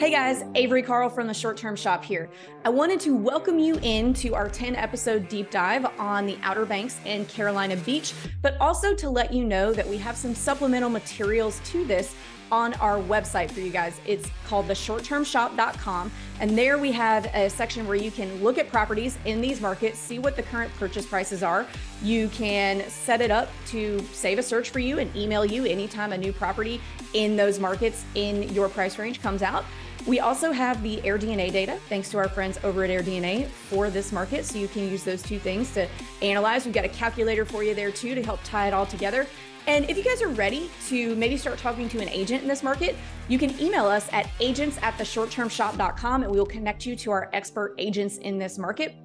Hey guys, Avery Carl from the Short Term Shop here. I wanted to welcome you into our 10 episode deep dive on the Outer Banks and Carolina Beach, but also to let you know that we have some supplemental materials to this on our website for you guys. It's called the shorttermshop.com. And there we have a section where you can look at properties in these markets, see what the current purchase prices are. You can set it up to save a search for you and email you anytime a new property in those markets in your price range comes out. We also have the AirDNA data, thanks to our friends over at AirDNA for this market. So you can use those two things to analyze. We've got a calculator for you there too to help tie it all together. And if you guys are ready to maybe start talking to an agent in this market, you can email us at agents at the shorttermshop.com and we will connect you to our expert agents in this market.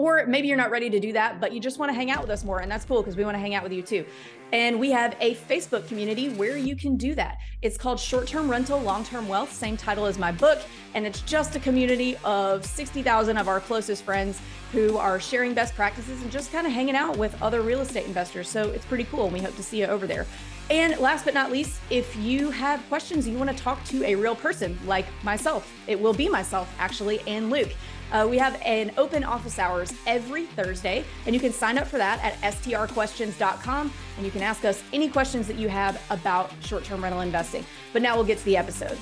Or maybe you're not ready to do that, but you just want to hang out with us more. And that's cool because we want to hang out with you too. And we have a Facebook community where you can do that. It's called Short Term Rental, Long Term Wealth, same title as my book. And it's just a community of 60,000 of our closest friends who are sharing best practices and just kind of hanging out with other real estate investors. So it's pretty cool. And we hope to see you over there. And last but not least, if you have questions, you want to talk to a real person like myself, it will be myself actually, and Luke. Uh, we have an open office hours every Thursday, and you can sign up for that at strquestions.com. And you can ask us any questions that you have about short term rental investing. But now we'll get to the episode.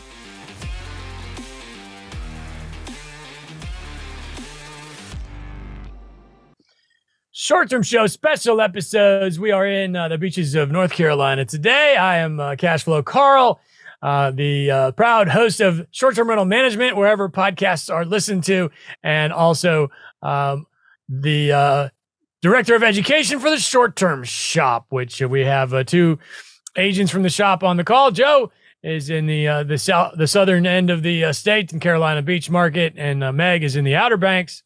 Short term show special episodes. We are in uh, the beaches of North Carolina today. I am uh, Cashflow Carl uh, the uh, proud host of Short Term Rental Management, wherever podcasts are listened to, and also um, the uh, director of education for the Short Term Shop, which we have uh, two agents from the shop on the call. Joe is in the uh, the south the southern end of the uh, state in Carolina Beach Market, and Meg is in the Outer Banks.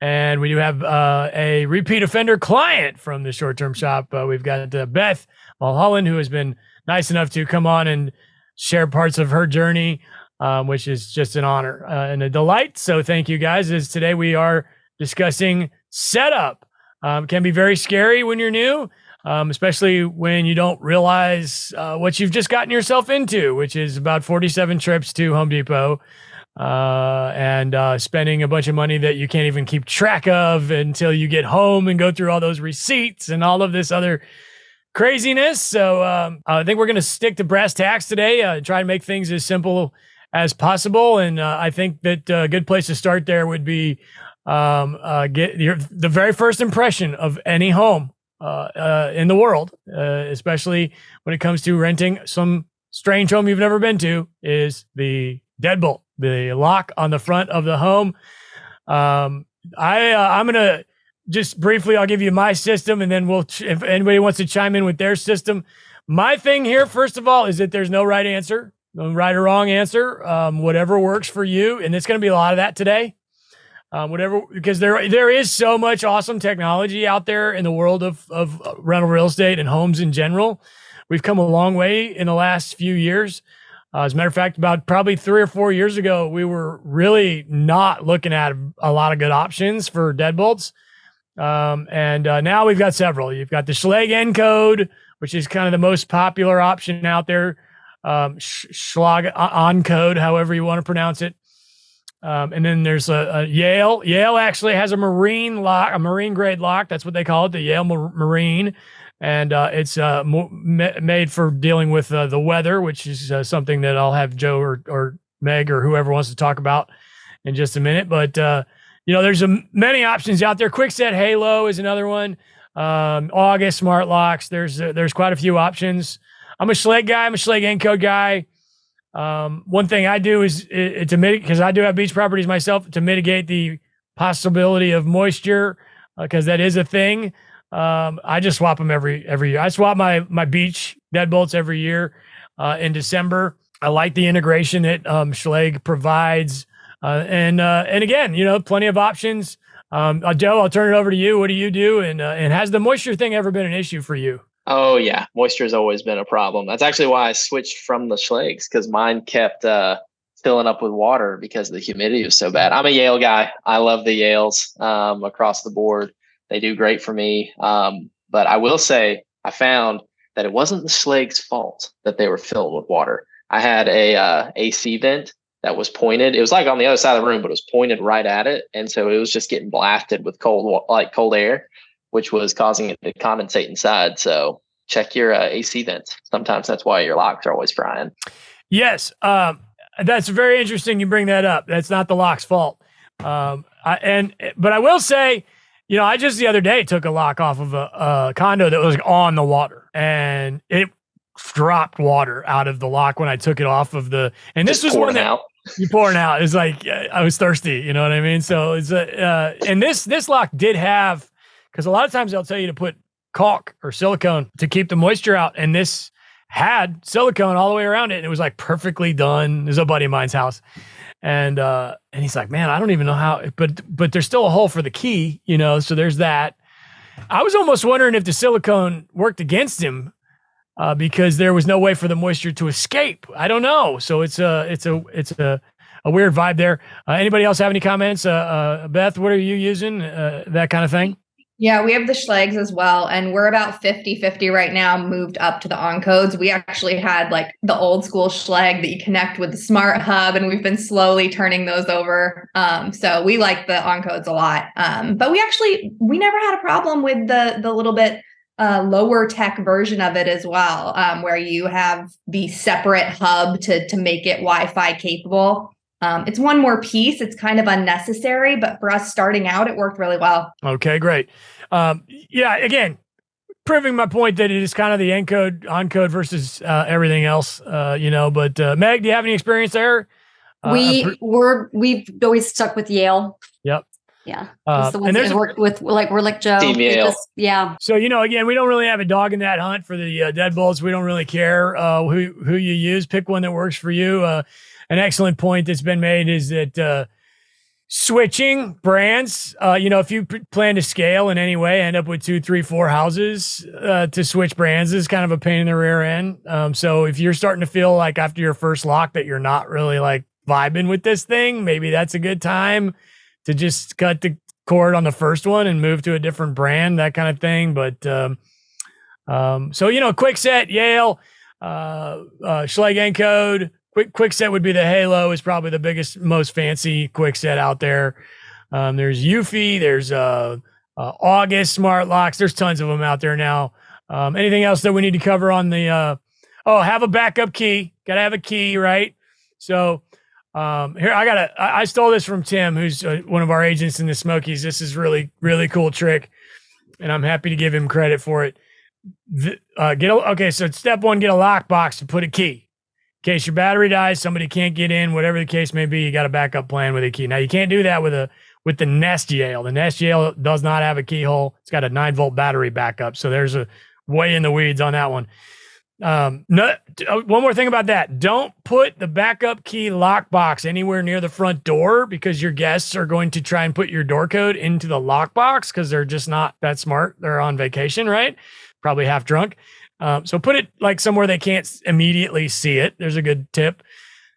And we do have a repeat offender client from the short term shop. we've got Beth Mulholland, who has been nice enough to come on and share parts of her journey, um, which is just an honor uh, and a delight. So thank you guys. As today we are discussing setup. Um, can be very scary when you're new, um, especially when you don't realize uh, what you've just gotten yourself into, which is about 47 trips to Home Depot. Uh, and uh, spending a bunch of money that you can't even keep track of until you get home and go through all those receipts and all of this other craziness. So um, I think we're going to stick to brass tacks today, uh, try to make things as simple as possible. And uh, I think that uh, a good place to start there would be um, uh, get your, the very first impression of any home uh, in the world, especially when it comes to renting some strange home you've never been to, is the deadbolt, the lock on the front of the home. Um, I I'm gonna just briefly, I'll give you my system, and then we'll. If anybody wants to chime in with their system, my thing here, first of all, is that there's no right answer, no right or wrong answer. Um, whatever works for you, and it's going to be a lot of that today. Um, whatever, because there there is so much awesome technology out there in the world of of rental real estate and homes in general. We've come a long way in the last few years. Uh, as a matter of fact, about probably three or four years ago, we were really not looking at a lot of good options for deadbolts. Um, and uh, now we've got several. You've got the Schlage Encode, which is kind of the most popular option out there. Um, Schlag on code, however you want to pronounce it. Um, and then there's a, a, Yale. Yale actually has a marine lock, a marine grade lock. That's what they call it, the Yale Marine. And uh, it's uh, made for dealing with uh, the weather, which is uh, something that I'll have Joe or, or Meg or whoever wants to talk about in just a minute. But uh, you know, there's a, many options out there. Kwikset Halo is another one. Um, August smart locks. There's uh, there's quite a few options. I'm a Schlage guy. I'm a Schlage Encode guy. Um, one thing I do is to mitigate because I do have beach properties myself to mitigate the possibility of moisture because uh, that is a thing. Um, I just swap them every every year. I swap my my beach deadbolts every year uh, in December. I like the integration that um, Schlage provides uh, and uh, and again, you know, plenty of options. Um, Joe, I'll turn it over to you. What do you do? And uh, and has the moisture thing ever been an issue for you? Oh yeah, moisture has always been a problem. That's actually why I switched from the Schlages because mine kept uh, filling up with water because the humidity was so bad. I'm a Yale guy. I love the Yales um, across the board. They do great for me. Um, but I will say, I found that it wasn't the Schlage's fault that they were filled with water. I had a uh, AC vent that was pointed. It was like on the other side of the room, but it was pointed right at it, and so it was just getting blasted with cold like cold air, which was causing it to condensate inside. So check your uh, AC vents. Sometimes that's why your locks are always frying. Yes, um, that's very interesting. You bring that up. That's not the lock's fault. Um, I, and but I will say, you know, I just the other day took a lock off of a, a condo that was on the water, and it dropped water out of the lock when I took it off of the. And this just was one that out. You pouring out. It's like I was thirsty. You know what I mean? So it's a uh, and this this lock did have because a lot of times they'll tell you to put caulk or silicone to keep the moisture out, and this had silicone all the way around it, and it was like perfectly done. There's a buddy of mine's house, and uh, and he's like, man, I don't even know how, but but there's still a hole for the key, you know. So there's that. I was almost wondering if the silicone worked against him uh, because there was no way for the moisture to escape. I don't know. So it's a it's a it's a a weird vibe there. Uh, anybody else have any comments? Uh, uh Beth, what are you using? Uh, that kind of thing. Yeah, we have the Schlags as well. And we're about 50 50 right now, moved up to the Encodes. We actually had like the old school Schlag that you connect with the smart hub, and we've been slowly turning those over. Um, so we like the Encodes a lot. Um, but we actually, we never had a problem with the, the little bit uh, lower tech version of it as well, um, where you have the separate hub to, to make it Wi Fi capable. Um, it's one more piece. It's kind of unnecessary, but for us starting out, it worked really well. Okay, great. Um, yeah, again, proving my point that it is kind of the encode on code versus uh, everything else. Uh, you know, but uh, Meg, do you have any experience there? Uh, we pre- were we've always stuck with Yale. Yep. Yeah. Uh, the and there's worked with like we're like Joe. Just, yeah. So you know, again, we don't really have a dog in that hunt for the uh, deadbolts. We don't really care uh, who who you use. Pick one that works for you. Uh, an excellent point that's been made is that uh, switching brands, uh, you know, if you p- plan to scale in any way, end up with two, three, four houses uh, to switch brands is kind of a pain in the rear end. Um, so if you're starting to feel like after your first lock that you're not really like vibing with this thing, maybe that's a good time to just cut the cord on the first one and move to a different brand, that kind of thing. But um, um, so you know, Kwikset, Yale, uh, uh, Schlage Encode quick Kwikset would be the Halo is probably the biggest, most fancy Kwikset out there. Um, there's Eufy, there's uh, uh, August smart locks. There's tons of them out there now. Um, anything else that we need to cover on the? Uh, oh, have a backup key. Got to have a key, right? So um, here I got. I, I stole this from Tim, who's uh, one of our agents in the Smokies. This is really really cool trick, and I'm happy to give him credit for it. The, uh, get a, okay. So step one, get a lockbox to put a key in case your battery dies, somebody can't get in, whatever the case may be, you got a backup plan with a key. Now you can't do that with a with the Nest Yale. The Nest Yale does not have a keyhole. It's got a nine volt battery backup. So there's a way in the weeds on that one. Um, no, uh, one more thing about that. Don't put the backup key lockbox anywhere near the front door because your guests are going to try and put your door code into the lockbox because they're just not that smart. They're on vacation, right? Probably half drunk. Um, so put it like somewhere they can't immediately see it. There's a good tip.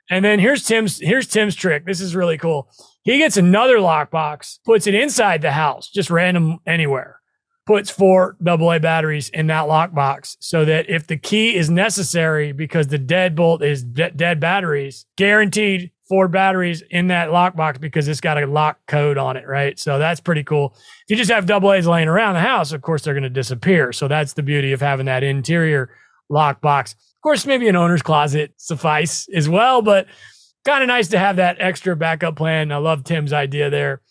And then here's Tim's here's Tim's trick. This is really cool. He gets another lockbox, puts it inside the house, just random anywhere. Puts four AA batteries in that lockbox so that if the key is necessary because the deadbolt is de- dead batteries, guaranteed four batteries in that lockbox because it's got a lock code on it, right? So that's pretty cool. If you just have double A's laying around the house, of course they're going to disappear. So that's the beauty of having that interior lockbox. Of course, maybe an owner's closet suffice as well, but kind of nice to have that extra backup plan. I love Tim's idea there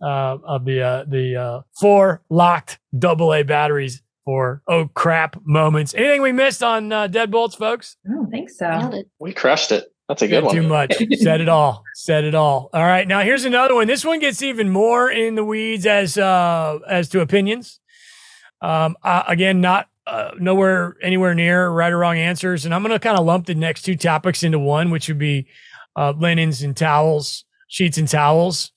uh, of the uh, the uh, four locked double A batteries for oh crap moments. Anything we missed on uh, deadbolts, folks? I don't think so. We crushed it. That's a good one. Too much. Said it all. Said it all. All right. Now here's another one. This one gets even more in the weeds as uh as to opinions. Um uh, again, not uh, nowhere anywhere near right or wrong answers. And I'm going to kind of lump the next two topics into one, which would be uh, linens and towels, sheets and towels.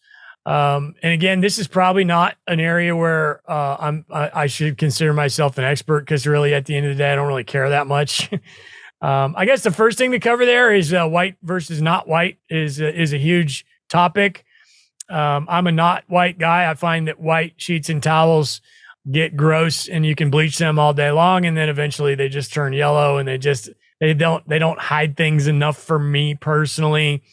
Um, and again, this is probably not an area where uh, I'm I, I should consider myself an expert because really, at the end of the day, I don't really care that much. Um, I guess the first thing to cover there is uh, white versus not white is uh, is a huge topic. Um, I'm a not white guy. I find that white sheets and towels get gross, and you can bleach them all day long, and then eventually they just turn yellow, and they just they don't they don't hide things enough for me personally.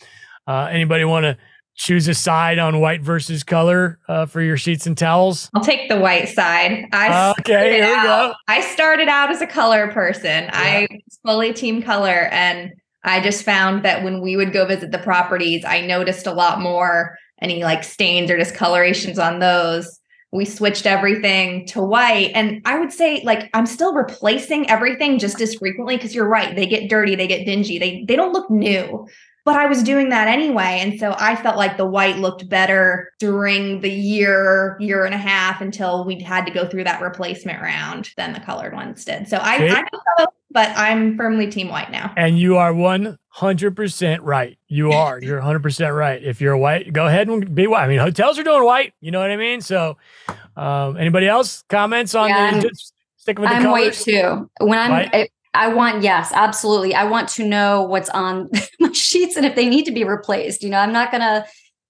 Uh, anybody want to choose a side on white versus color uh, for your sheets and towels? I'll take the white side. I okay, here we go. I started out as a color person. Yeah. I fully team color, and I just found that when we would go visit the properties, I noticed a lot more any like stains or discolorations on those. We switched everything to white. And I would say, like, I'm still replacing everything just as frequently because you're right. They get dirty, they get dingy, they they don't look new but I was doing that anyway. And so I felt like the white looked better during the year, year and a half until we had to go through that replacement round than the colored ones did. So I, okay. I but I'm firmly team white now. And you are 100% right. You are. You're 100% right. If you're white, go ahead and be white. I mean, hotels are doing white. You know what I mean? So, um, anybody else comments on yeah, the, just sticking with the I'm colors? white too. When I'm, white? I want, yes, absolutely. I want to know what's on my sheets and if they need to be replaced. You know, I'm not going to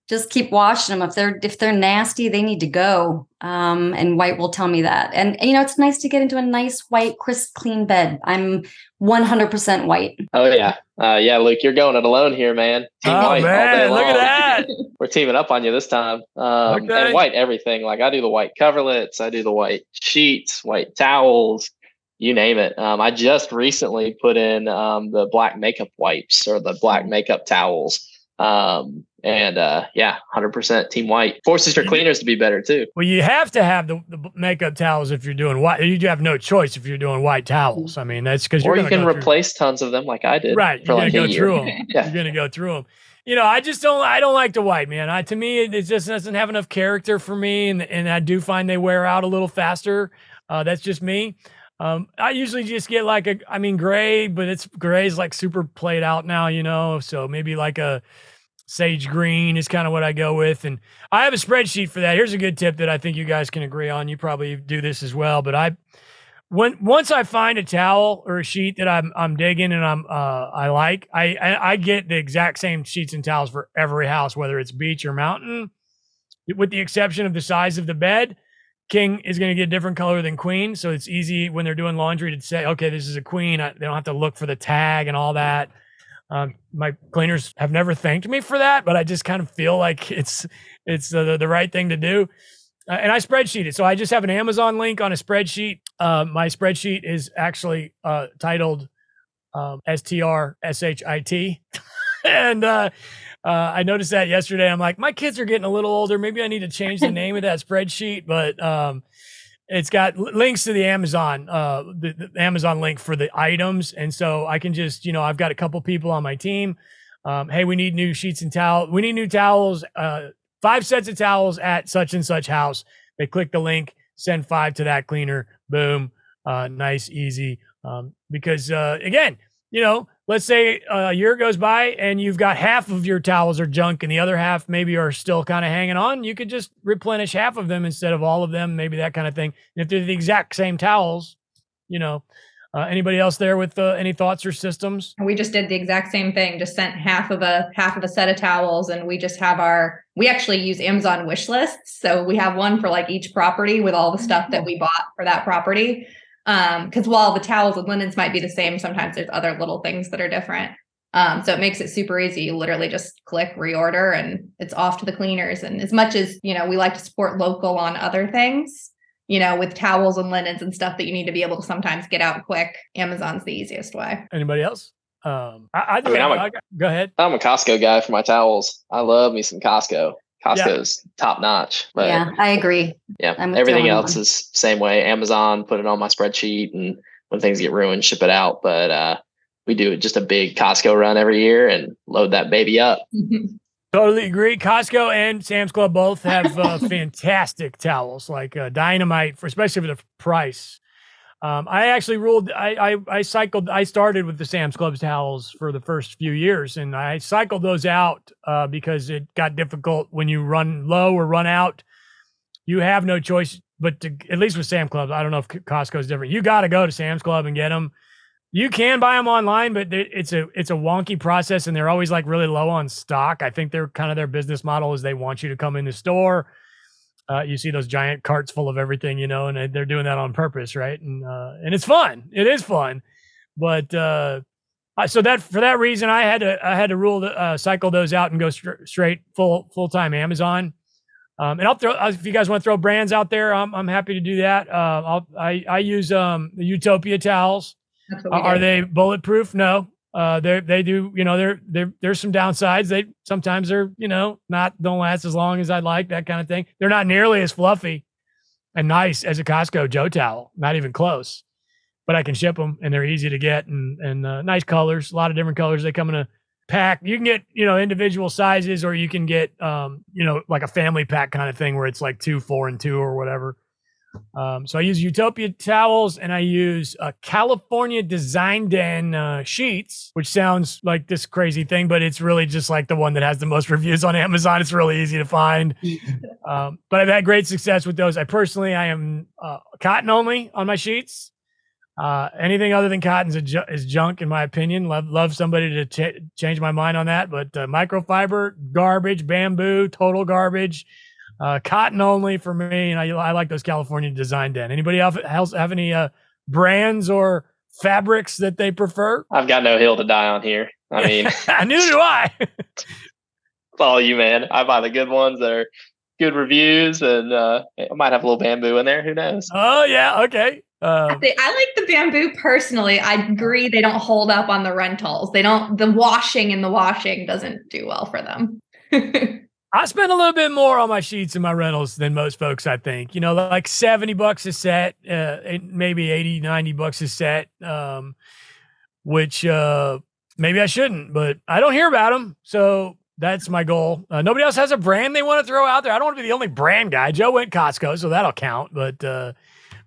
just keep washing them. If they're if they're nasty, they need to go. Um, and white will tell me that. And you know, it's nice to get into a nice white, crisp, clean bed. I'm 100% white. Oh yeah, uh, yeah, Luke, you're going it alone here, man. Team oh white man, look at that. We're teaming up on you this time. Um, okay. And white everything. Like I do the white coverlets, I do the white sheets, white towels you name it. Um, I just recently put in um, the black makeup wipes or the black mm-hmm. makeup towels. Um, and uh, yeah, 100% team white forces your cleaners to be better too. Well, you have to have the, the makeup towels if you're doing white. You have no choice if you're doing white towels. I mean, that's because or you can replace through. tons of them like I did. Right, you're like gonna go through them. yeah. You're gonna go through them. You know, I just don't. I don't like the white man. I, to me, it, it just doesn't have enough character for me, and and I do find they wear out a little faster. Uh, that's just me. Um, I usually just get like a, I mean, gray, but it's gray's like super played out now, you know. So maybe like a sage green is kind of what I go with. And I have a spreadsheet for that. Here's a good tip that I think you guys can agree on. You probably do this as well, but I, when once I find a towel or a sheet that I'm I'm digging and I'm uh I like, I, I I get the exact same sheets and towels for every house, whether it's beach or mountain, with the exception of the size of the bed King is going to get a different color than Queen, so it's easy when they're doing laundry to say, okay, this is a Queen. I, they don't have to look for the tag and all that. Um, my cleaners have never thanked me for that, but I just kind of feel like it's it's the, the right thing to do. Uh, and I spreadsheet it, so I just have an Amazon link on a spreadsheet. Uh, my spreadsheet is actually uh, titled um, and uh, I noticed that yesterday. I'm like, my kids are getting a little older. Maybe I need to change the name of that spreadsheet, but um, it's got links to the Amazon, uh, the, the, Amazon link for the items, and so I can just, you know, I've got a couple people on my team. Um, hey, we need new sheets and towels. We need new towels. Uh, five sets of towels at such and such house. They click the link, send five to that cleaner. Boom, uh, nice, easy. Um, because uh, again, you know, let's say a year goes by and you've got half of your towels are junk and the other half maybe are still kind of hanging on, you could just replenish half of them instead of all of them, maybe that kind of thing. And if they're the exact same towels, you know, uh, anybody else there with uh, any thoughts or systems? We just did the exact same thing. Just sent half of a half of a set of towels, and we just have our. We actually use Amazon wish lists, so we have one for like each property with all the stuff that we bought for that property. Because um, while the towels and linens might be the same, sometimes there's other little things that are different. Um, so it makes it super easy. You literally just click reorder and it's off to the cleaners. And as much as, you know, we like to support local on other things, you know, with towels and linens and stuff that you need to be able to sometimes get out quick, Amazon's the easiest way. Anybody else? Um, I, I, I mean, I'm a, go ahead. I'm a Costco guy for my towels. I love me some Costco. Costco's yeah. top notch. But yeah, I agree. Yeah, everything else one. is same way. Amazon put it on my spreadsheet, and when things get ruined, ship it out. But uh, we do just a big Costco run every year and load that baby up. Totally agree. Costco and Sam's Club both have uh, fantastic towels, like uh, dynamite, for especially for the price. Um, I actually ruled. I, I, I cycled. I started with the Sam's Club towels for the first few years, and I cycled those out uh, because it got difficult when you run low or run out. You have no choice but to, at least with Sam's Club. I don't know if Costco is different. You got to go to Sam's Club and get them. You can buy them online, but it's a it's a wonky process, and they're always like really low on stock. I think they're kind of their business model is they want you to come in the store uh, you see those giant carts full of everything, you know, and they're doing that on purpose, right? And uh, and it's fun. It is fun, but uh, Uh, so that for that reason, I had to I had to rule the, uh, cycle those out and go str- straight full full time Amazon. Um, and I'll throw if you guys want to throw brands out there, I'm I'm happy to do that. Uh, I'll I I use um the Utopia towels. Are they bulletproof? No. Uh, they they do you know there there there's some downsides. They sometimes they're you know not don't last as long as I'd like that kind of thing. They're not nearly as fluffy and nice as a Costco Joe towel. Not even close. But I can ship them and they're easy to get and and uh, nice colors. A lot of different colors. They come in a pack. You can get, you know, individual sizes or you can get, um, you know, like a family pack kind of thing where it's like two, four, and two or whatever. Um, so I use Utopia towels and I use a California Design Den uh, sheets, which sounds like this crazy thing, but it's really just like the one that has the most reviews on Amazon. It's really easy to find. um, but I've had great success with those. I personally, I am uh, cotton only on my sheets. Uh, anything other than cotton is, ju- is, junk, in my opinion. Love, love somebody to ch- change my mind on that. But uh, microfiber, garbage, bamboo, total garbage. Uh, cotton only for me, and I, I like those California design den. Anybody else have any uh, brands or fabrics that they prefer? I've got no hill to die on here. I mean, neither do I. follow you, man. I buy the good ones that are good reviews, and uh, I might have a little bamboo in there. Who knows? Oh yeah, okay. Um, I, I like the bamboo personally. I agree they don't hold up on the rentals. They don't. The washing and the washing doesn't do well for them. I spend a little bit more on my sheets and my rentals than most folks, I think. You know, like 70 bucks a set, uh, maybe 80, 90 bucks a set, um, which uh, maybe I shouldn't, but I don't hear about them. So that's my goal. Uh, nobody else has a brand they want to throw out there. I don't want to be the only brand guy. Joe went Costco, so that'll count. But uh,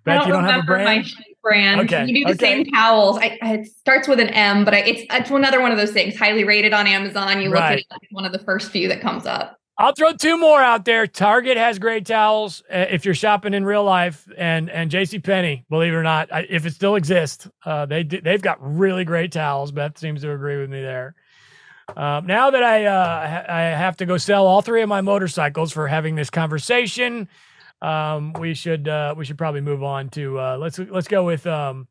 Beth, I don't, you don't have a brand. My brand. Okay. You do the okay. same towels. I, it starts with an M, but I, it's it's another one of those things. Highly rated on Amazon. You look right. at it, it's one of the first few that comes up. I'll throw two more out there. Target has great towels uh, if you're shopping in real life, and and J.C. Penney, believe it or not, I, if it still exists, uh, they do, they've got really great towels. Beth seems to agree with me there. Um, now that I uh, I have to go sell all three of my motorcycles for having this conversation, um, we should uh, we should probably move on to uh, let's let's go with um,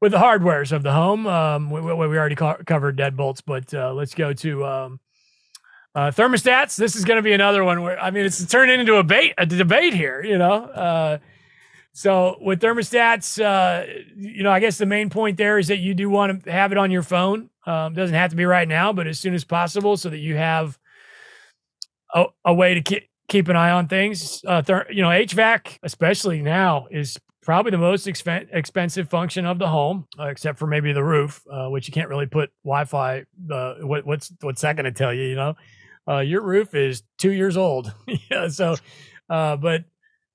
with the hardwares of the home. Um, we, we already co- covered deadbolts, but uh, let's go to um, uh, thermostats. This is going to be another one where I mean it's turned into a debate a debate here. You know, uh, so with thermostats, uh, you know, I guess the main point there is that you do want to have it on your phone. Um, doesn't have to be right now, but as soon as possible, so that you have a, a way to keep keep an eye on things. Uh, th- you know, HVAC, especially now, is probably the most expen- expensive function of the home, uh, except for maybe the roof, uh, which you can't really put Wi-Fi. Uh, what, what's what's that going to tell you? You know, uh, your roof is two years old. yeah, so, uh, but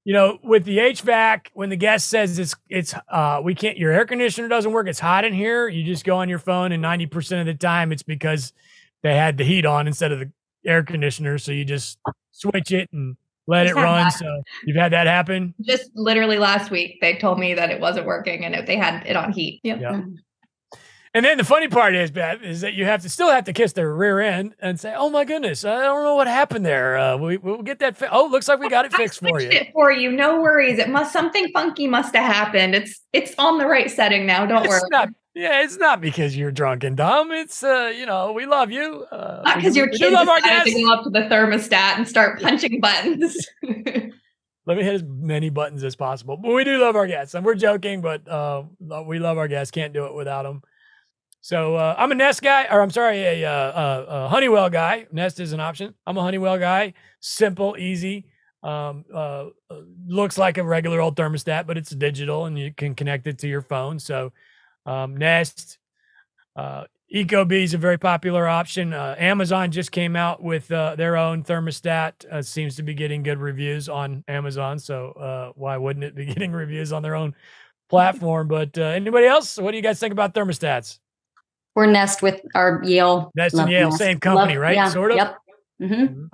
you know, with the HVAC, when the guest says it's it's uh, we can't, your air conditioner doesn't work, it's hot in here. You just go on your phone, and ninety percent of the time, it's because they had the heat on instead of the air conditioner. So you just switch it and let it run. That. So you've had that happen? Just literally last week, they told me that it wasn't working and they had it on heat. Yep. Yeah. And then the funny part is, Beth, is that you have to still have to kiss their rear end and say, "Oh my goodness, I don't know what happened there. Uh, we we'll get that. Fi- oh, looks like we got it fixed for you. It for you, no worries. It must something funky must have happened. It's it's on the right setting now. Don't it's worry. Not, yeah, it's not because you're drunk and dumb. It's uh, you know, we love you. Uh, not because your kids love decided to go up to the thermostat and start punching buttons. Let me hit as many buttons as possible. But we do love our guests, and we're joking, but uh, we love our guests. Can't do it without them. So uh, I'm a Nest guy, or I'm sorry, a, a, a, Honeywell guy. Nest is an option. I'm a Honeywell guy. Simple, easy. Um, uh, uh, looks like a regular old thermostat, but it's digital, and you can connect it to your phone. So um, Nest, uh, Ecobee is a very popular option. Uh, Amazon just came out with uh, their own thermostat. Uh, seems to be getting good reviews on Amazon. So why wouldn't it be getting reviews on their own platform? But anybody else? What do you guys think about thermostats? We're Nest with our Yale. Nest and Yale, Nest. same company, Love, right? Yeah, sort of. Yep. Mm-hmm. mm-hmm.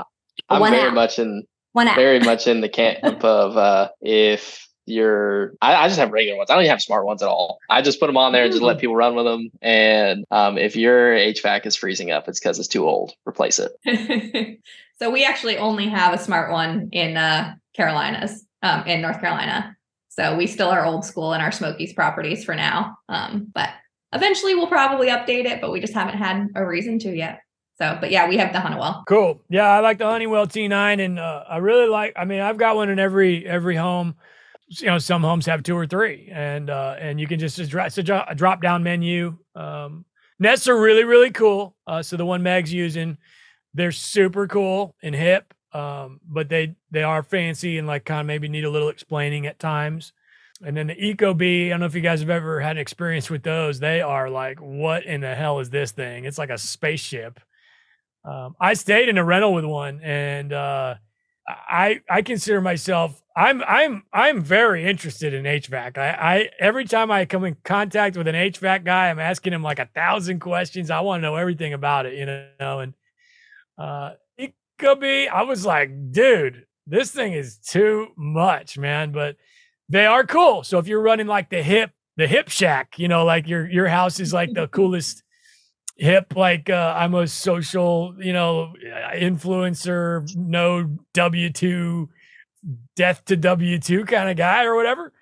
I'm One very app. much in One very much in the camp of if your I, I, just have regular ones. I don't even have smart ones at all. I just put them on there and just let mm. people run with them. And um, if your HVAC is freezing up, it's because it's too old. Replace it. so we actually only have a smart one in uh, Carolinas, um, in North Carolina. So we still are old school in our Smokies properties for now. Um, but eventually we'll probably update it, but we just haven't had a reason to yet. So, but yeah, we have the Honeywell. Cool. Yeah, I like the Honeywell T9, and uh, I really like. I mean, I've got one in every every home. You know, some homes have two or three, and uh, and you can just, drop, a drop down menu. Um, Nests are really really cool. Uh, so the one Meg's using, they're super cool and hip, um, but they they are fancy and like kind of maybe need a little explaining at times. And then the Ecobee, I don't know if you guys have ever had an experience with those. They are like, what in the hell is this thing? It's like a spaceship. Um, I stayed in a rental with one, and uh, I I consider myself I'm I'm I'm very interested in HVAC. I, I every time I come in contact with an HVAC guy, I'm asking him like a thousand questions. I want to know everything about it, you know. And uh, Ecobee. I was like, dude, this thing is too much, man. But they are cool. So if you're running like the hip, the hip shack, you know, like your your house is like the coolest hip, like uh, I'm a social, you know, influencer, no W two, death to W two kind of guy or whatever.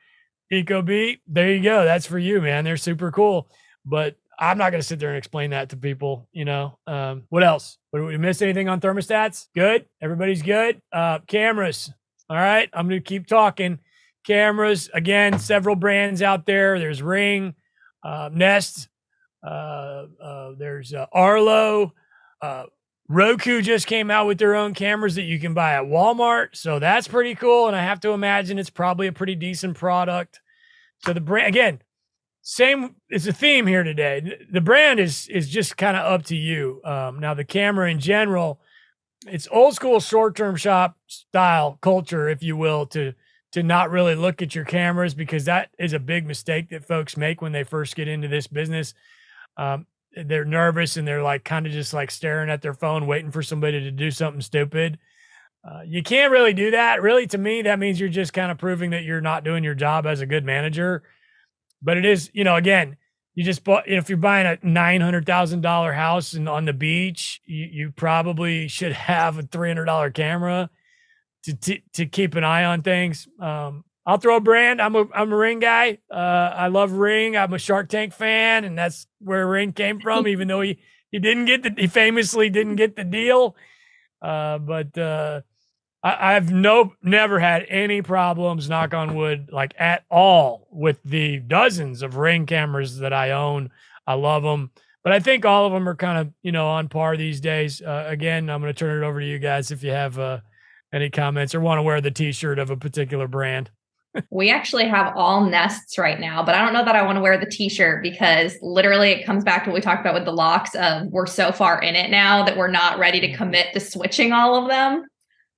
Ecobee, there you go. That's for you, man. They're super cool. But I'm not going to sit there and explain that to people. You know, um, what else? Did we miss anything on thermostats? Good. Everybody's good. Uh, cameras. All right. I'm going to keep talking. Cameras. Again, several brands out there. There's Ring, uh, Nest. Uh, uh there's uh, Arlo. Uh, Roku just came out with their own cameras that you can buy at Walmart. So that's pretty cool. And I have to imagine it's probably a pretty decent product. So the brand, again, same it's a theme here today the brand is is just kind of up to you um, now the camera in general it's old school short term shop style culture if you will to to not really look at your cameras because that is a big mistake that folks make when they first get into this business. Um, they're nervous and they're like kind of just like staring at their phone waiting for somebody to do something stupid. Uh, you can't really do that. Really to me that means you're just kind of proving that you're not doing your job as a good manager. But it is, you know, again, you just bought, if you're buying a $900,000 house and on the beach, you, you probably should have a $300 camera to, to, to keep an eye on things. Um, I'll throw a brand. I'm a I'm a Ring guy. Uh, I love Ring. I'm a Shark Tank fan, and that's where Ring came from. even though he he didn't get the he famously didn't get the deal, uh, but uh, I, have no never had any problems, knock on wood, like at all with the dozens of ring cameras that I own. I love them, but I think all of them are kind of you know on par these days. Uh, again, I'm going to turn it over to you guys if you have uh, any comments or want to wear the T-shirt of a particular brand. we actually have all nests right now, but I don't know that I want to wear the t-shirt because literally it comes back to what we talked about with the locks of we're so far in it now that we're not ready to commit to switching all of them.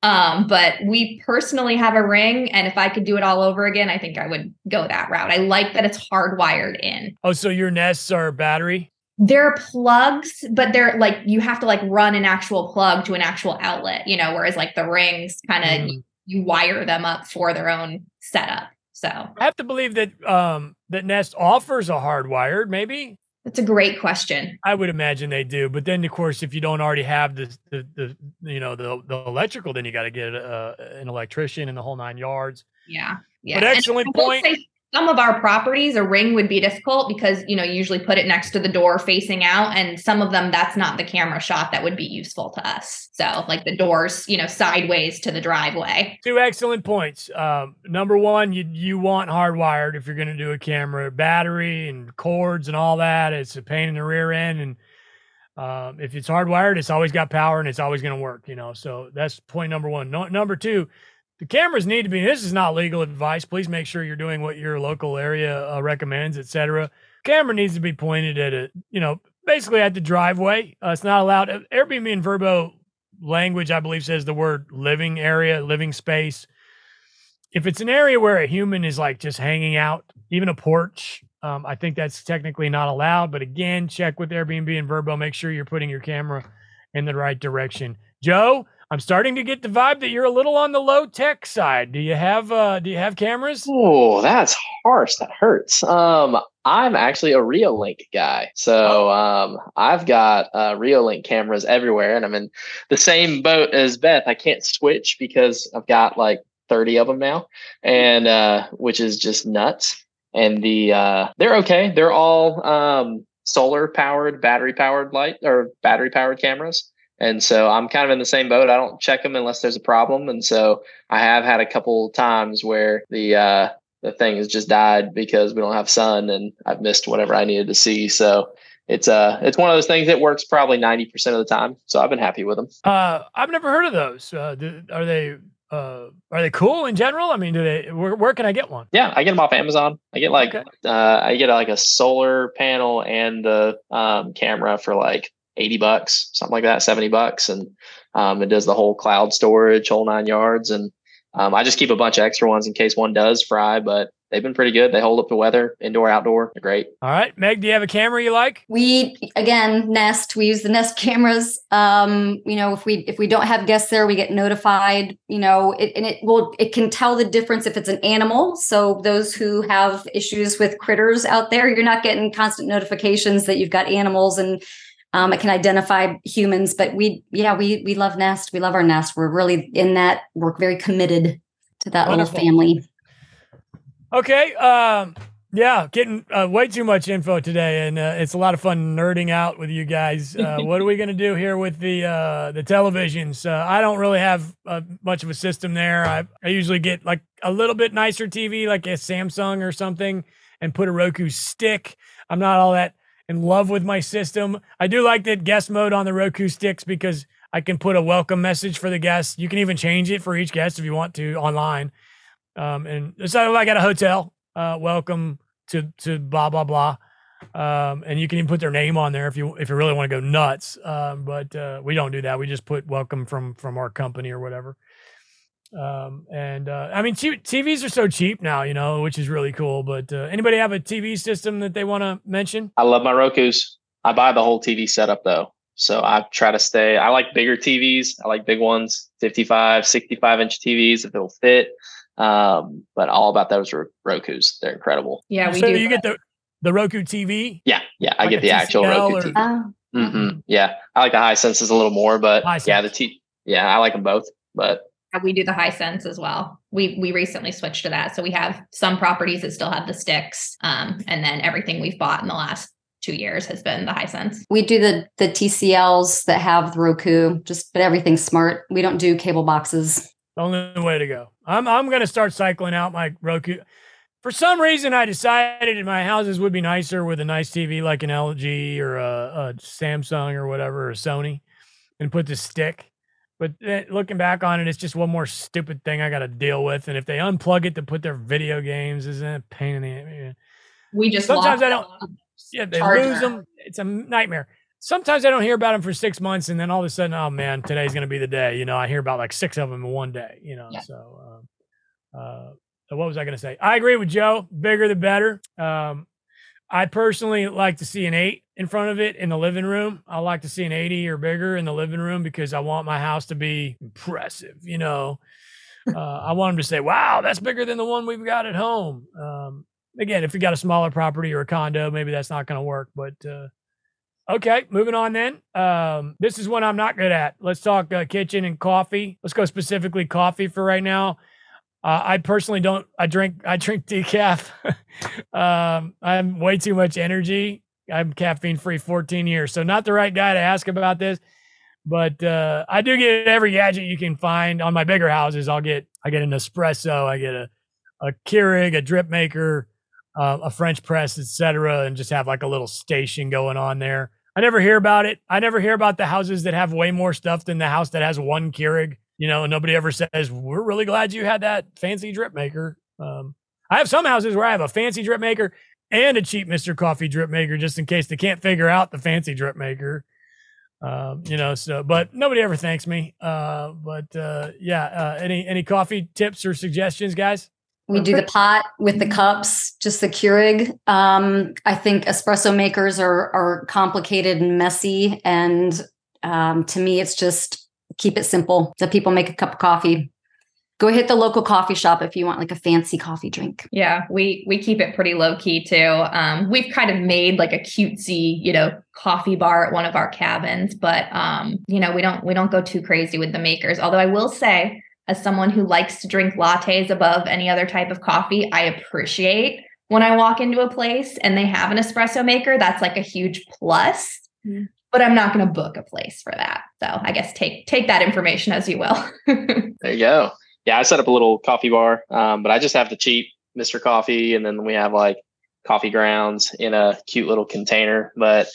Um, but we personally have a ring, and if I could do it all over again, I think I would go that route. I like that it's hardwired in. Oh, so your nests are battery? They're plugs, but they're like you have to like run an actual plug to an actual outlet, you know, whereas like the rings kind of mm. you, you wire them up for their own setup. So I have to believe that um that Nest offers a hardwired, maybe. That's a great question. I would imagine they do, but then of course, if you don't already have the the, the you know the the electrical, then you got to get uh, an electrician and the whole nine yards. Yeah, yeah. But excellent point. Say, some of our properties a ring would be difficult because you know you usually put it next to the door facing out and some of them that's not the camera shot that would be useful to us. So like the doors you know sideways to the driveway. Two excellent points. Um, number one you you want hardwired if you're going to do a camera. Battery and cords and all that it's a pain in the rear end and um, if it's hardwired it's always got power and it's always going to work you know? So that's point number one. No, number two the cameras need to be this is not legal advice. Please make sure you're doing what your local area uh, recommends etc camera needs to be pointed at a you know basically at the driveway. Uh, it's not allowed. Uh, airbnb and VRBO language i believe says the word living area living space. If it's an area where a human is like just hanging out even a porch um, i think that's technically not allowed. But again check with airbnb and VRBO. Make sure you're putting your camera in the right direction. Joe I'm starting to get the vibe that you're a little on the low tech side. Do you have uh do you have cameras? Oh, that's harsh. That hurts. Um I'm actually a Reolink guy. So oh. um I've got uh Reolink cameras everywhere and I'm in the same boat as Beth. I can't switch because I've got like 30 of them now and uh which is just nuts and the uh, they're okay. They're all um, solar powered, battery powered light or battery powered cameras. And so I'm kind of in the same boat. I don't check them unless there's a problem. And so I have had a couple times where the uh, the thing has just died because we don't have sun and I've missed whatever I needed to see. So it's uh it's one of those things that works probably 90% of the time. So I've been happy with them. Uh I've never heard of those. Uh, do, are they uh are they cool in general? I mean, do they where, where can I get one? Yeah, I get them off Amazon. I get like okay. uh I get like a solar panel and the um camera for like 80 bucks, something like that, 70 bucks. And um, it does the whole cloud storage, whole nine yards. And um, I just keep a bunch of extra ones in case one does fry, but they've been pretty good. They hold up to weather, indoor, outdoor. They're great. All right. Meg, do you have a camera you like? We again, Nest, we use the Nest cameras. Um, you know, if we if we don't have guests there, we get notified, you know, it, and it will it can tell the difference if it's an animal. So those who have issues with critters out there, you're not getting constant notifications that you've got animals and um, it can identify humans, but we, yeah, we we love Nest. We love our Nest. We're really in that. We're very committed to that Wonderful. little family. Okay. Um, yeah, getting uh, way too much info today, and uh, it's a lot of fun nerding out with you guys. Uh, what are we going to do here with the uh, the televisions? Uh, I don't really have uh, much of a system there. I, I usually get like a little bit nicer TV, like a Samsung or something, and put a Roku stick. I'm not all that in love with my system. I do like that guest mode on the Roku sticks because I can put a welcome message for the guests. You can even change it for each guest if you want to online. Um, and so like at a hotel, uh, welcome to to blah blah blah. Um, and you can even put their name on there if you if you really want to go nuts. Um, but uh, we don't do that. We just put welcome from from our company or whatever. Um, and uh, I mean, t- TVs are so cheap now, you know, which is really cool. But uh, anybody have a TV system that they want to mention? I love my Roku's. I buy the whole TV setup though. So I try to stay, I like bigger TVs. I like big ones, 55, 65 inch TVs if it'll fit. Um, but all about those Roku's. They're incredible. Yeah. We so do. you get the, the Roku TV? Yeah. Yeah. Like I get the actual Roku or, TV. Oh. Mm-hmm. Yeah. I like the Hisenses a little more, but yeah, the T, yeah, I like them both, but we do the Hisense as well. We we recently switched to that. So we have some properties that still have the sticks. Um, and then everything we've bought in the last two years has been the Hisense. We do the the TCLs that have the Roku, just but everything's smart. We don't do cable boxes. Only way to go. I'm I'm gonna start cycling out my Roku. For some reason, I decided my houses would be nicer with a nice TV like an LG or a, a Samsung or whatever, or Sony, and put the stick. But looking back on it, it's just one more stupid thing I got to deal with. And if they unplug it to put their video games, isn't it a pain in the? We just sometimes I don't. Yeah, they charger. lose them. It's a nightmare. Sometimes I don't hear about them for six months, and then all of a sudden, oh man, today's going to be the day. You know, I hear about like six of them in one day. You know, yeah. so. Um, uh, so what was I going to say? I agree with Joe. Bigger the better. Um, I personally like to see an eight in front of it in the living room. I like to see an 80 or bigger in the living room because I want my house to be impressive. You know, uh, I want them to say, wow, that's bigger than the one we've got at home. Um, again, if you got a smaller property or a condo, maybe that's not going to work. But uh, okay, moving on then. Um, this is one I'm not good at. Let's talk uh, kitchen and coffee. Let's go specifically coffee for right now. Uh, I personally don't. I drink. I drink decaf. um, I'm way too much energy. I'm caffeine free 14 years, so not the right guy to ask about this. But uh, I do get every gadget you can find on my bigger houses. I'll get. I get an espresso. I get a a Keurig, a drip maker, uh, a French press, etc., and just have like a little station going on there. I never hear about it. I never hear about the houses that have way more stuff than the house that has one Keurig you know, nobody ever says, we're really glad you had that fancy drip maker. Um, I have some houses where I have a fancy drip maker and a cheap Mr. Coffee drip maker just in case they can't figure out the fancy drip maker. Um, you know, so, but nobody ever thanks me. Uh, but, uh, yeah, uh, any, any coffee tips or suggestions, guys? We do the pot with the cups, just the Keurig. Um, I think espresso makers are are complicated and messy, and um, to me, it's just keep it simple. So people make a cup of coffee. Go hit the local coffee shop if you want like a fancy coffee drink. Yeah, we we keep it pretty low key too. Um, we've kind of made like a cutesy, you know, coffee bar at one of our cabins, but um, you know, we don't we don't go too crazy with the makers. Although I will say, as someone who likes to drink lattes above any other type of coffee, I appreciate when I walk into a place and they have an espresso maker, that's like a huge plus. But I'm not going to book a place for that. So I guess take take that information as you will. there you go. Yeah, I set up a little coffee bar, um, but I just have the cheap Mr. Coffee, and then we have like coffee grounds in a cute little container. But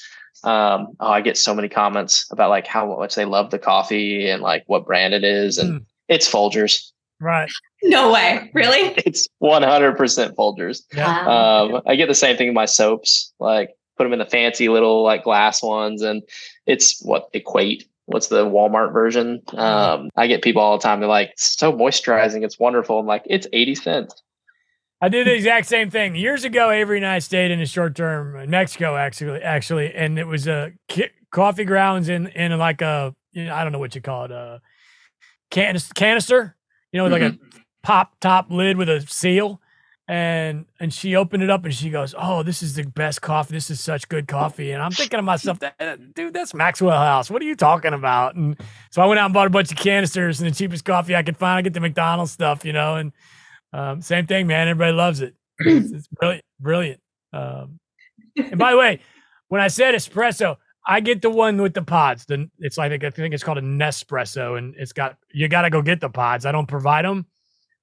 um, oh, I get so many comments about like how much they love the coffee and like what brand it is, and mm. it's Folgers. Right. No way. Really? It's 100% Folgers. Yeah. Um, I get the same thing in my soaps, like put them in the fancy little like glass ones, and it's what equate. What's the Walmart version? Um, I get people all the time. They're like, so moisturizing. It's wonderful. I'm like, it's 80 cents. I did the exact same thing years ago. Avery and I stayed in a short term in Mexico, actually, actually, and it was a coffee grounds in in like a you know, I don't know what you call it a canister, you know, mm-hmm. like a mm-hmm. pop top lid with a seal. And and she opened it up and she goes, "Oh, this is the best coffee. This is such good coffee." And I'm thinking to myself, that, "Dude, that's Maxwell House. What are you talking about?" And so I went out and bought a bunch of canisters and the cheapest coffee I could find. I get the McDonald's stuff, you know, and um, same thing, man. Everybody loves it. It's, it's brilliant, brilliant. Um, and by the way, when I said espresso, I get the one with the pods. Then it's like I think it's called a Nespresso, and it's got you got to go get the pods. I don't provide them,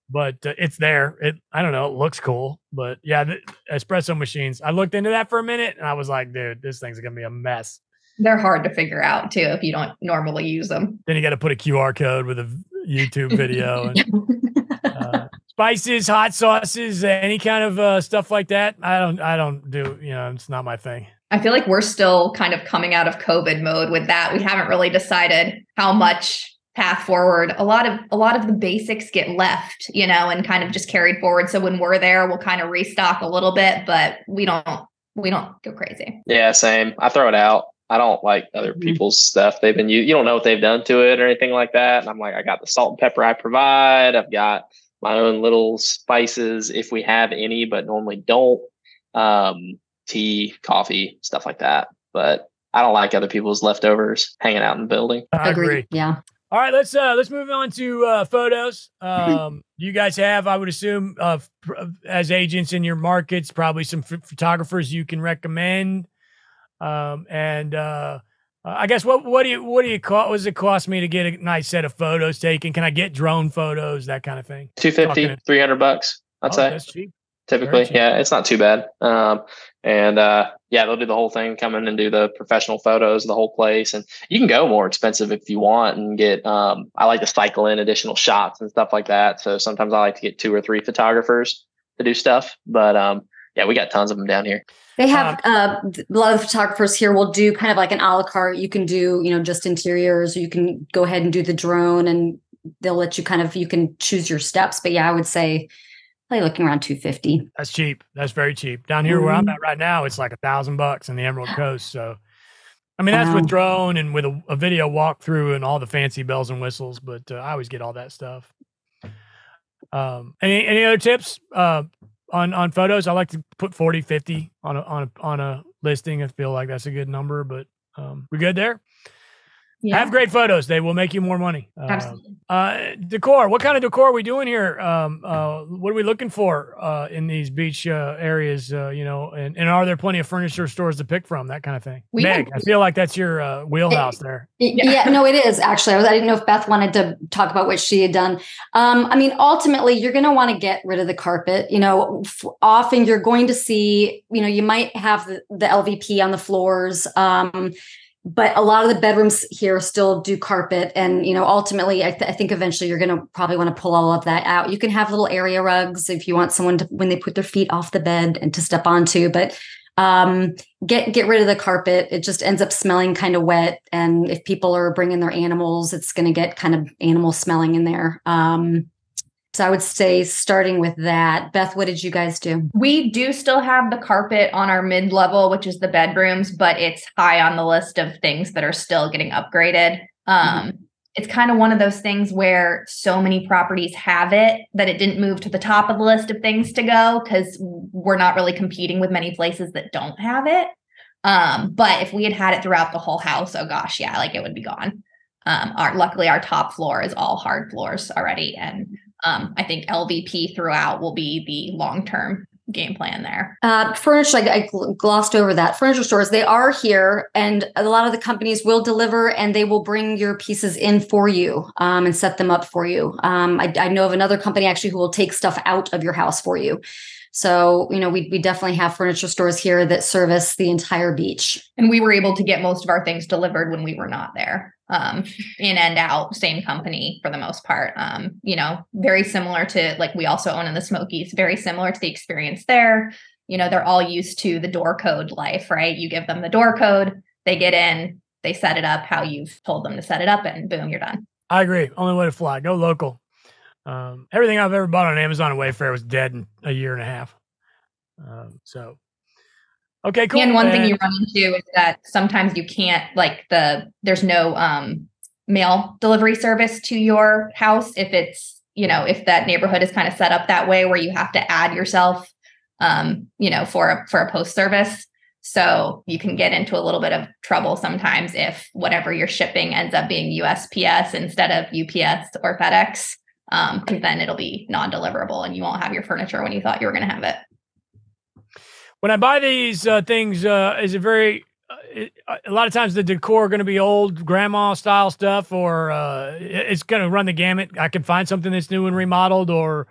but uh, it's there. It I don't know. It looks cool, but yeah, the espresso machines. I looked into that for a minute, and I was like, dude, this thing's gonna be a mess. They're hard to figure out too if you don't normally use them. Then you got to put a QR code with a YouTube video. And, uh, spices, hot sauces, any kind of uh, stuff like that. I don't, I don't do. You know, it's not my thing. I feel like we're still kind of coming out of COVID mode with that. We haven't really decided how much path forward. A lot of a lot of the basics get left, you know, and kind of just carried forward. So when we're there, we'll kind of restock a little bit, but we don't we don't go crazy. Yeah, same. I throw it out. I don't like other mm-hmm. people's stuff. They've been you you don't know what they've done to it or anything like that. And I'm like, I got the salt and pepper I provide. I've got my own little spices if we have any, but normally don't. Um, tea, coffee, stuff like that. But I don't like other people's leftovers hanging out in the building. I agree. Yeah. All right, let's uh let's move on to uh photos. Um you guys have I would assume uh as agents in your markets probably some f- photographers you can recommend. Um and uh I guess what what do you what do you call what does it cost me to get a nice set of photos taken? Can I get drone photos, that kind of thing? 250, 300 bucks, I'd oh, say. That's cheap. Typically, cheap. yeah, it's not too bad. Um, and uh, yeah, they'll do the whole thing, come in and do the professional photos of the whole place. And you can go more expensive if you want and get. Um, I like to cycle in additional shots and stuff like that. So sometimes I like to get two or three photographers to do stuff. But um, yeah, we got tons of them down here. They have um, uh, a lot of photographers here will do kind of like an a la carte. You can do, you know, just interiors, or you can go ahead and do the drone and they'll let you kind of, you can choose your steps. But yeah, I would say probably looking around 250. That's cheap. That's very cheap. Down here mm-hmm. where I'm mm-hmm. at right now, it's like a thousand bucks in the Emerald Coast. So, I mean, that's wow. with drone and with a, a, video walkthrough and all the fancy bells and whistles, but uh, I always get all that stuff. Um, any, any other tips? Uh, on on photos i like to put 40 50 on a on a on a listing i feel like that's a good number but um we're good there yeah. Have great photos. They will make you more money. Uh, Absolutely. Uh, uh, decor. What kind of decor are we doing here? Um, uh, what are we looking for uh, in these beach uh, areas? you know, and, and are there plenty of furniture stores to pick from? That kind of thing. We Meg, have, I feel like that's your wheelhouse it, there. It, yeah. yeah. no, it is actually. I, was, I didn't know if Beth wanted to talk about what she had done. Um, I mean, ultimately, you're going to want to get rid of the carpet. You know, f- often you're going to see. You know, you might have the, the LVP on the floors. Um, but a lot of the bedrooms here still do carpet. And you know ultimately I, th- I think eventually you're going to probably want to pull all of that out. You can have little area rugs if you want someone to when they put their feet off the bed and to step onto but um, get get rid of the carpet. It just ends up smelling kind of wet. And if people are bringing their animals it's going to get kind of animal smelling in there. Um, so I would say starting with that. Beth, what did you guys do? We do still have the carpet on our mid level, which is the bedrooms, but it's high on the list of things that are still getting upgraded. Um, mm-hmm. It's kind of one of those things where so many properties have it that it didn't move to the top of the list of things to go because we're not really competing with many places that don't have it. Um, but if we had had it throughout the whole house, oh gosh, yeah, like it would be gone. Um, our luckily our top floor is all hard floors already, and um, I think LVP throughout will be the long term game plan there? Uh, furniture, I, I glossed over that. Furniture stores, they are here, and a lot of the companies will deliver and they will bring your pieces in for you um, and set them up for you. Um, I, I know of another company actually who will take stuff out of your house for you. So, you know, we, we definitely have furniture stores here that service the entire beach. And we were able to get most of our things delivered when we were not there. Um, in and out, same company for the most part. Um, you know, very similar to like we also own in the Smokies, very similar to the experience there. You know, they're all used to the door code life, right? You give them the door code, they get in, they set it up how you've told them to set it up, and boom, you're done. I agree. Only way to fly. Go local. Um, everything I've ever bought on Amazon and Wayfair was dead in a year and a half. Um, so, okay, cool. And one and, thing you run into is that sometimes you can't like the there's no um, mail delivery service to your house if it's you know if that neighborhood is kind of set up that way where you have to add yourself um, you know for a for a post service. So you can get into a little bit of trouble sometimes if whatever you're shipping ends up being USPS instead of UPS or FedEx um, because then it'll be non-deliverable and you won't have your furniture when you thought you were going to have it. When I buy these uh, things, uh, is it very? Uh, a lot of times the decor going to be old grandma style stuff, or uh, it's going to run the gamut. I can find something that's new and remodeled, or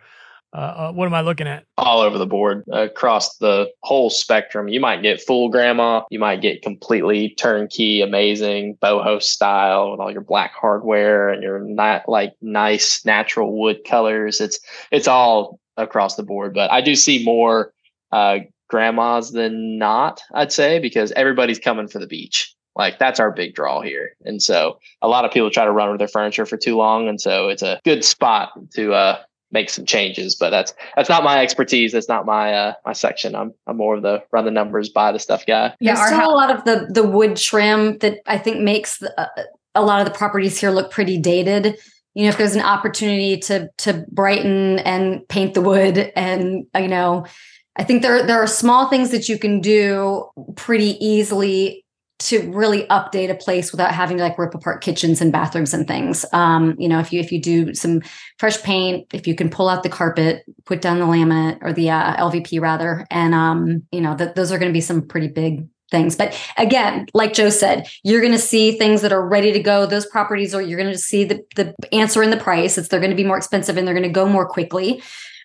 uh, what am I looking at? All over the board, across the whole spectrum. You might get full grandma, you might get completely turnkey, amazing boho style with all your black hardware and your not like nice natural wood colors. It's it's all across the board, but I do see more uh, grandmas than not. I'd say because everybody's coming for the beach. Like that's our big draw here. And so a lot of people try to run with their furniture for too long. And so it's a good spot to uh, make some changes, but that's that's not my expertise. That's not my uh my section. I'm I'm more of the run the numbers, buy the stuff guy. Yeah, There's still a lot of the the wood trim that I think makes the, uh, a lot of the properties here look pretty dated. You know, if there's an opportunity to to brighten and paint the wood, and you know, I think there there are small things that you can do pretty easily to really update a place without having to like rip apart kitchens and bathrooms and things. Um, you know, if you if you do some fresh paint, if you can pull out the carpet, put down the laminate or the uh, LVP rather, and um, you know, that those are going to be some pretty big things. But again, like Joe said, you're going to see things that are ready to go. Those properties are you're going to see the the answer in the price. It's they're going to be more expensive and they're going to go more quickly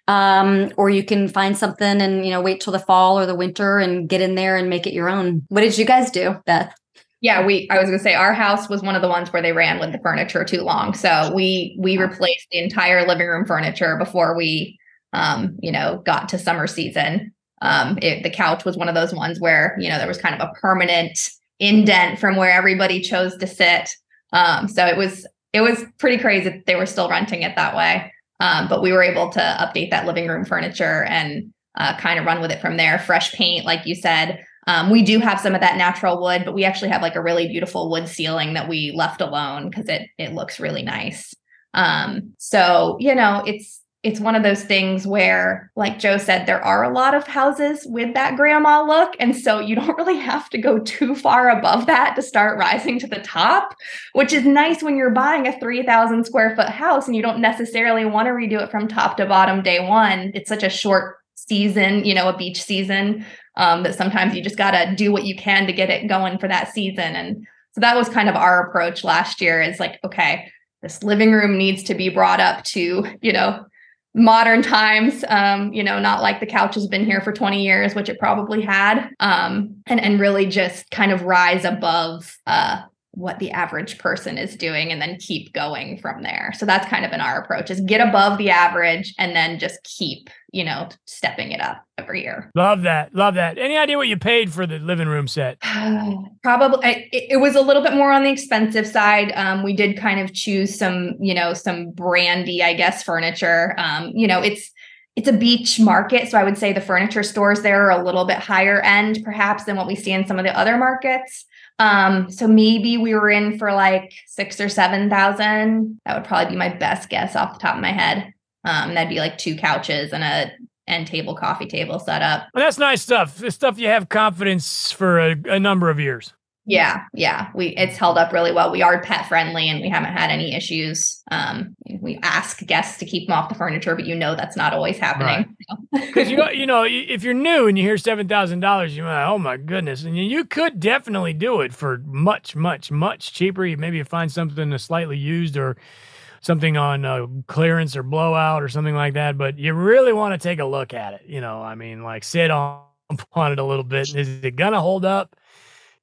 um, or you can find something and you know wait till the fall or the winter and get in there and make it your own. What did you guys do, Beth? Yeah, we I was going to say our house was one of the ones where they ran with the furniture too long. So we we replaced the entire living room furniture before we um, you know, got to summer season. Um, it, the couch was one of those ones where, you know, there was kind of a permanent indent from where everybody chose to sit. Um, so it was it was pretty crazy that they were still renting it that way. Um, but we were able to update that living room furniture and uh, kind of run with it from there. Fresh paint, like you said. Um, we do have some of that natural wood, but we actually have like a really beautiful wood ceiling that we left alone because it it looks really nice. Um, so you know, it's it's one of those things where, like Joe said, there are a lot of houses with that grandma look. And so you don't really have to go too far above that to start rising to the top, which is nice when you're buying a 3,000 square foot house and you don't necessarily want to redo it from top to bottom day one. It's such a short season, you know, a beach season, um, that sometimes you just got to do what you can to get it going for that season. And so that was kind of our approach last year is like, okay, this living room needs to be brought up to, you know, modern times um, you know not like the couch has been here for 20 years which it probably had um, and and really just kind of rise above uh, what the average person is doing and then keep going from there. So that's kind of been our approach is get above the average and then just keep, you know, stepping it up every year. Love that. Love that. Any idea what you paid for the living room set? Probably it, it, was a little bit more on the expensive side. Um, we did kind of choose some, you know, some brandy, I guess, furniture. Um, you know, it's it's a beach market. So I would say the furniture stores there are a little bit higher end, perhaps, than what we see in some of the other markets. Um, so maybe we were in for like six or seven thousand. That would probably be my best guess off the top of my head. Um, that'd be like two couches and a end table coffee table set up. Well, that's nice stuff. The stuff you have confidence for a, a number of years. Yeah, yeah. We it's held up really well. We are pet friendly and we haven't had any issues. Um, we ask guests to keep them off the furniture, but you know that's not always happening. Because you you know if you're new and you hear seven thousand dollars, you're like, oh my goodness, and you could definitely do it for much, much, much cheaper. You maybe find something that's slightly used or something on uh, clearance or blowout or something like that. But you really want to take a look at it. You know, I mean, like sit on on it a little bit. Is it gonna hold up?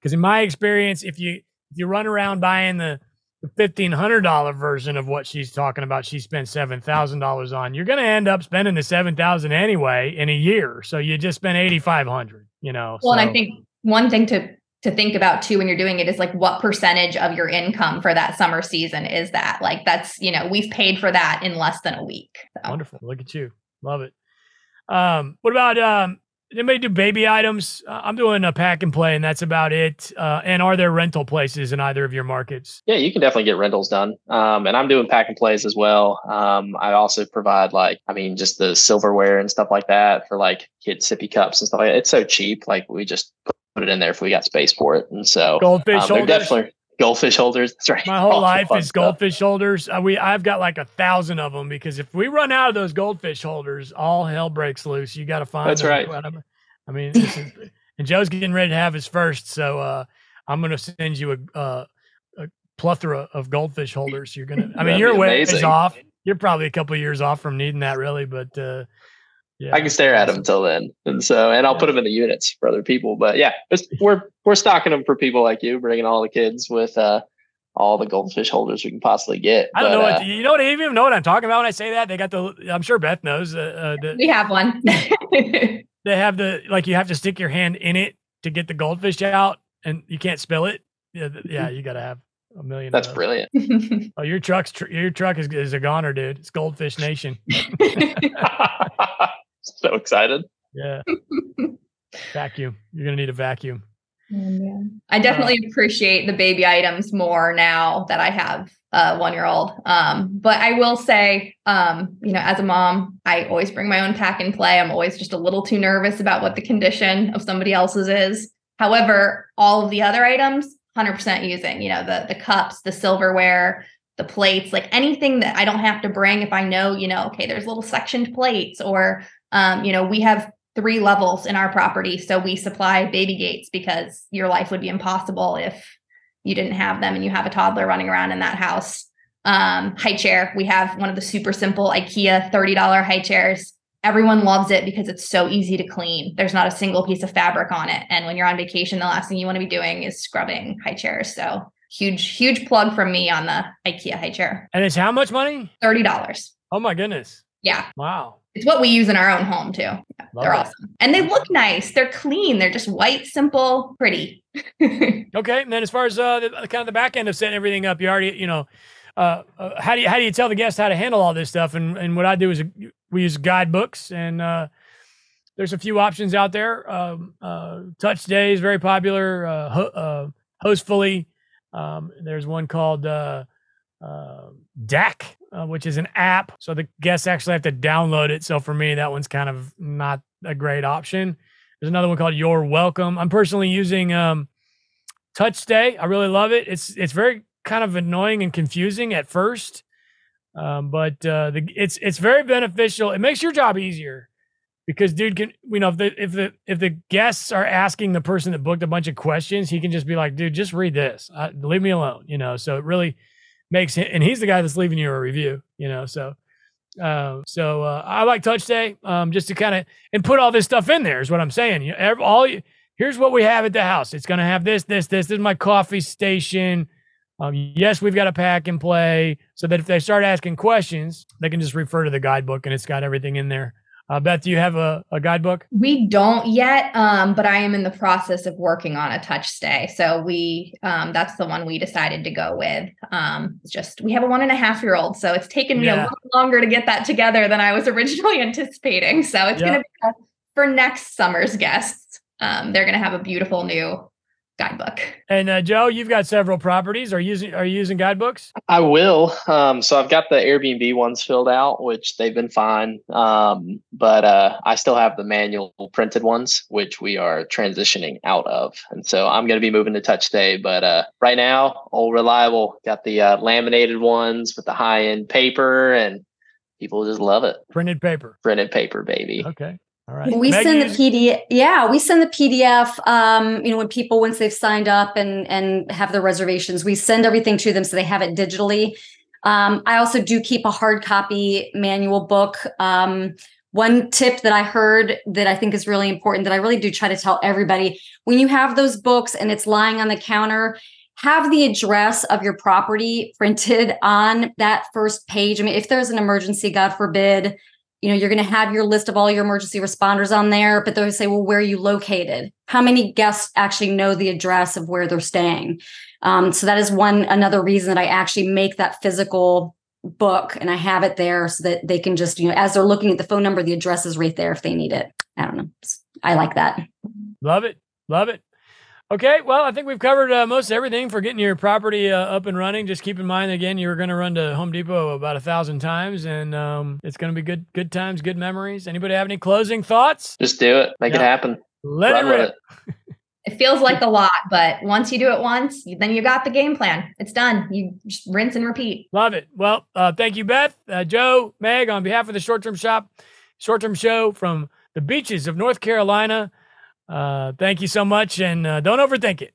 Because in my experience, if you if you run around buying the the fifteen hundred dollar version of what she's talking about, she spent seven thousand dollars on. You're going to end up spending the seven thousand anyway in a year. So you just spent eighty five hundred. You know. Well, so. and I think one thing to to think about too when you're doing it is like what percentage of your income for that summer season is that? Like that's you know we've paid for that in less than a week. So. Wonderful. Look at you. Love it. Um, what about um, anybody do baby items? Uh, I'm doing a pack and play, and that's about it. Uh, and are there rental places in either of your markets? Yeah, you can definitely get rentals done. Um, and I'm doing pack and plays as well. Um, I also provide like, I mean, just the silverware and stuff like that for like kid sippy cups and stuff like that. It's so cheap. Like we just put it in there if we got space for it. And so goldfish um, holders. definitely goldfish holders. That's right. My whole All life is goldfish stuff. holders. Uh, we I've got like a thousand of them because if we run out of those goldfish holders, all hell breaks loose. You got to find. That's them. right. I mean, is, and Joe's getting ready to have his first, so uh, I'm going to send you a, uh, a plethora of goldfish holders. You're gonna. I mean, you're ways off. You're probably a couple years off from needing that, really, but. Uh, yeah, I can stare at them until then, and so and I'll yeah. put them in the units for other people. But yeah, we're we're stocking them for people like you, bringing all the kids with uh, all the goldfish holders we can possibly get. I don't but, know uh, what you know. What even know what I'm talking about when I say that. They got the. I'm sure Beth knows. Uh, uh the, we have one. they have the like you have to stick your hand in it to get the goldfish out, and you can't spill it. Yeah, yeah, you got to have a million. That's brilliant. oh, your truck's tr- your truck is, is a goner, dude. It's Goldfish Nation. so excited. Yeah. vacuum. You're gonna need a vacuum. Oh, I definitely uh, appreciate the baby items more now that I have a one year old. Um, but I will say, um, you know, as a mom, I always bring my own pack and play. I'm always just a little too nervous about what the condition of somebody else's is. However, all of the other items, 100% using, you know, the the cups, the silverware, the plates, like anything that I don't have to bring if I know, you know, okay, there's little sectioned plates or um, you know, we have three levels in our property. So we supply baby gates because your life would be impossible if you didn't have them and you have a toddler running around in that house. Um, high chair. We have one of the super simple IKEA $30 high chairs. Everyone loves it because it's so easy to clean. There's not a single piece of fabric on it. And when you're on vacation, the last thing you want to be doing is scrubbing high chairs. So huge, huge plug from me on the IKEA high chair. And it's how much money? $30. Oh my goodness. Yeah. Wow. It's what we use in our own home too. Yeah, they're it. awesome. And they look nice. They're clean. They're just white, simple, pretty. okay. And then as far as uh, the, kind of the back end of setting everything up, you already, you know, uh, uh, how do you how do you tell the guests how to handle all this stuff? And and what I do is we use guidebooks, and uh, there's a few options out there. Um, uh, Touch Stay is very popular. Uh, ho- uh, Hostfully. Um, there's one called uh, uh, Deck, uh, which is an app. So the guests actually have to download it. So for me, that one's kind of not a great option. There's another one called Your Welcome. I'm personally using um, Touch Stay. I really love it. It's it's very kind of annoying and confusing at first, um, but uh, the, it's it's very beneficial. It makes your job easier because dude can you know if the if the if the guests are asking the person that booked a bunch of questions, he can just be like, dude, just read this. Uh, leave me alone. You know. So it really makes and he's the guy that's leaving you a review, you know. So, uh, so uh, I like Touch Stay um, just to kind of and put all this stuff in there is what I'm saying. You know, every, all here's what we have at the house. It's gonna have this, this, this. This is my coffee station. Um, yes, we've got a pack and play so that if they start asking questions, they can just refer to the guidebook and it's got everything in there. Uh, Beth, do you have a, a guidebook? We don't yet, um, but I am in the process of working on a touch stay. So we, um, that's the one we decided to go with. Um, just we have a one and a half year old, so it's taken me yeah. a little longer to get that together than I was originally anticipating. So it's going to be for next summer's guests. Um, they're going to have a beautiful new guidebook. And uh, Joe, you've got several properties. Are you using are you using guidebooks? I will. Um, so I've got the Airbnb ones filled out, which they've been fine. Um, but uh, I still have the manual printed ones, which we are transitioning out of. And so I'm going to be moving to TouchStay. But uh, right now, all reliable. Got the uh, laminated ones with the high end paper, and people just love it. Printed paper. Printed paper, baby. Okay. All right. We Meg send the PDF. Yeah, we send the PDF. Um, you know, when people once they've signed up and and have their reservations, we send everything to them so they have it digitally. Um, I also do keep a hard copy manual book. Um, one tip that I heard that I think is really important that I really do try to tell everybody when you have those books and it's lying on the counter, have the address of your property printed on that first page. I mean, if there's an emergency, God forbid, you know, you're going to have your list of all your emergency responders on there, but they'll say, well, where are you located? How many guests actually know the address of where they're staying? Um, so that is one another reason that I actually make that physical book and I have it there so that they can just, you know, as they're looking at the phone number, the address is right there if they need it. I don't know. I like that. Love it. Love it. Okay, well, I think we've covered uh, most everything for getting your property uh, up and running. Just keep in mind, again, you're going to run to Home Depot about a thousand times, and um, it's going to be good, good times, good memories. Anybody have any closing thoughts? Just do it, make it happen. Let Run it rip. It. it feels like a lot, but once you do it once, then you got the game plan. It's done. You just rinse and repeat. Love it. Well, uh, thank you, Beth, uh, Joe, Meg, on behalf of the Short Term Shop, Short Term Show from the beaches of North Carolina. Uh, thank you so much, and uh, don't overthink it.